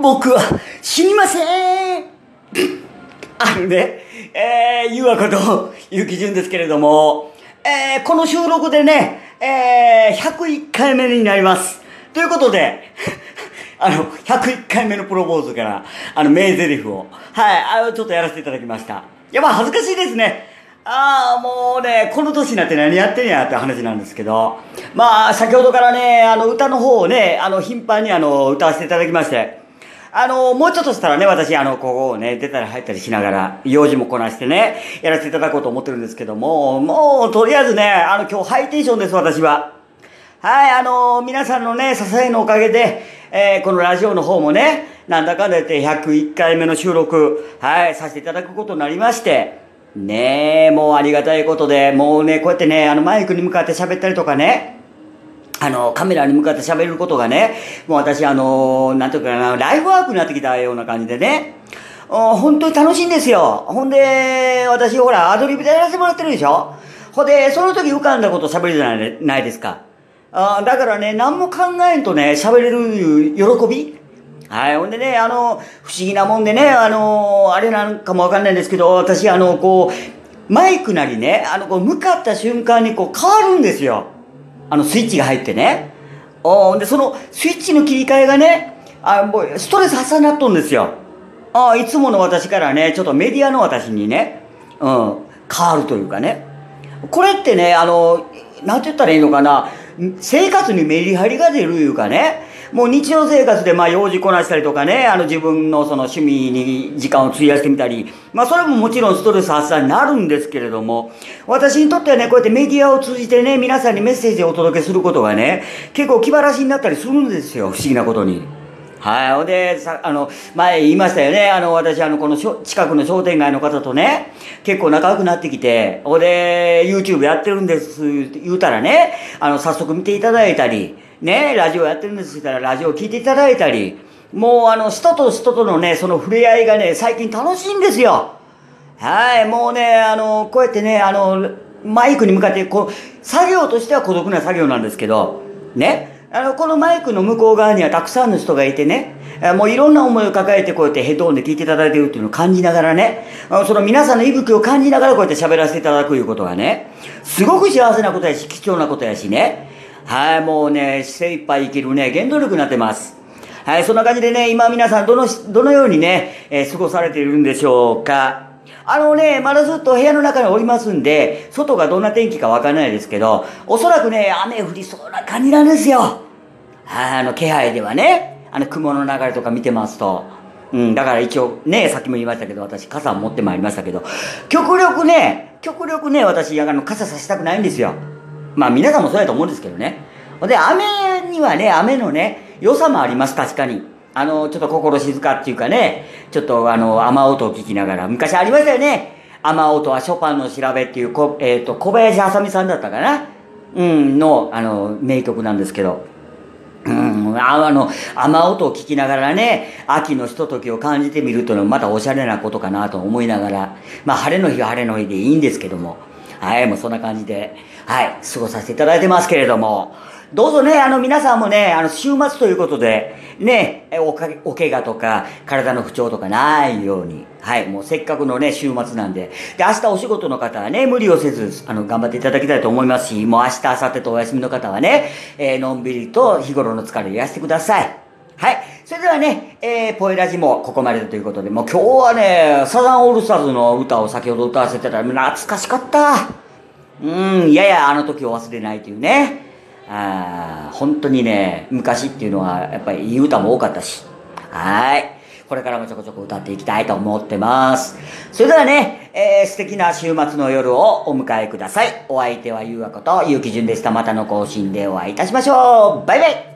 僕は死にませんあのね、えー、ゆうわこと、ゆきじゅんですけれども、えー、この収録でね、えー、101回目になります。ということで、あの、101回目のプロポーズから、あの、名台詞を、はい、あの、ちょっとやらせていただきました。や、まあ、恥ずかしいですね。ああ、もうね、この年になって何やってんやって話なんですけど、まあ、先ほどからね、あの、歌の方をね、あの、頻繁にあの、歌わせていただきまして、あの、もうちょっとしたらね、私、あの、ここをね、出たり入ったりしながら、用事もこなしてね、やらせていただこうと思ってるんですけども、もう、とりあえずね、あの、今日ハイテンションです、私は。はい、あの皆さんのね、支えのおかげで、えーこのラジオの方もね、なんだかんだ言って101回目の収録、はい、させていただくことになりまして、ねえ、もうありがたいことで、もうね、こうやってね、あの、マイクに向かって喋ったりとかね、あの、カメラに向かって喋ることがね、もう私、あの、なんていうかな、ライフワークになってきたような感じでね、本当に楽しいんですよ。ほんで、私、ほら、アドリブでやらせてもらってるでしょほんで、その時浮かんだこと喋るじゃないですか。あだからね、何も考えんとね、喋れる喜びはい。ほんでね、あの、不思議なもんでね、あの、あれなんかもわかんないんですけど、私、あの、こう、マイクなりね、あの、こう、向かった瞬間にこう、変わるんですよ。あの、スイッチが入ってね。おで、その、スイッチの切り替えがね、あもう、ストレス発散になっとんですよ。ああ、いつもの私からね、ちょっとメディアの私にね、うん、変わるというかね。これってね、あの、なんて言ったらいいのかな、生活にメリハリが出るいうかね、もう日常生活でまあ用事こなしたりとかね、あの自分のその趣味に時間を費やしてみたり、まあそれももちろんストレス発散になるんですけれども、私にとってはね、こうやってメディアを通じてね、皆さんにメッセージをお届けすることがね、結構気晴らしになったりするんですよ、不思議なことに。はい。ほんで、さ、あの、前言いましたよね。あの、私、あの、この近くの商店街の方とね、結構仲良くなってきて、ほんで、YouTube やってるんです、言うたらね、あの、早速見ていただいたり、ね、ラジオやってるんです言ったら、ラジオ聞いていただいたり、もう、あの、人と人とのね、その触れ合いがね、最近楽しいんですよ。はい、もうね、あの、こうやってね、あの、マイクに向かって、こう、作業としては孤独な作業なんですけど、ね、あの、このマイクの向こう側にはたくさんの人がいてね、もういろんな思いを抱えてこうやってヘッドホンで聞いていただいているっていうのを感じながらね、その皆さんの息吹を感じながらこうやって喋らせていただくということはね、すごく幸せなことやし、貴重なことやしね、はい、もうね、精一杯生きるね、原動力になってます。はい、そんな感じでね、今皆さんどの、どのようにね、えー過ごされているんでしょうか。あのね、まだずっと部屋の中におりますんで、外がどんな天気かわからないですけど、おそらくね、雨降りそうな感じなんですよ。あの、気配ではね、あの、雲の流れとか見てますと。うん、だから一応ね、さっきも言いましたけど、私傘持ってまいりましたけど、極力ね、極力ね、私、あの、傘さしたくないんですよ。まあ皆さんもそうやと思うんですけどね。で、雨にはね、雨のね、良さもあります、確かに。あの、ちょっと心静かっていうかね、ちょっとあの、雨音を聞きながら、昔ありましたよね。雨音はショパンの調べっていう、こえっ、と、小林あさみさんだったかな？うん、の、あの、名曲なんですけど。うん、あの、雨音を聞きながらね、秋のひとときを感じてみるというのはまたおしゃれなことかなと思いながら、まあ晴れの日は晴れの日でいいんですけども、はい、もうそんな感じで、はい、過ごさせていただいてますけれども、どうぞね、あの皆さんもね、あの週末ということで、ね、おかお怪我とか体の不調とかないように、はい、もうせっかくのね、週末なんで、で、明日お仕事の方はね、無理をせず、あの、頑張っていただきたいと思いますし、もう明日、明後日とお休みの方はね、えーのんびりと日頃の疲れを癒してください。はい。それではね、えー、ポエラジもここまでということで、もう今日はね、サザンオールスターズの歌を先ほど歌わせてたら、懐かしかった。うん、ややあの時を忘れないというね。あー本当にね、昔っていうのはやっぱりいい歌も多かったし。はい。これからもちょこちょこ歌っていきたいと思ってます。それではね、えー素敵な週末の夜をお迎えください。お相手はゆうあこと、ゆうきじゅんでした。またの更新でお会いいたしましょう。バイバイ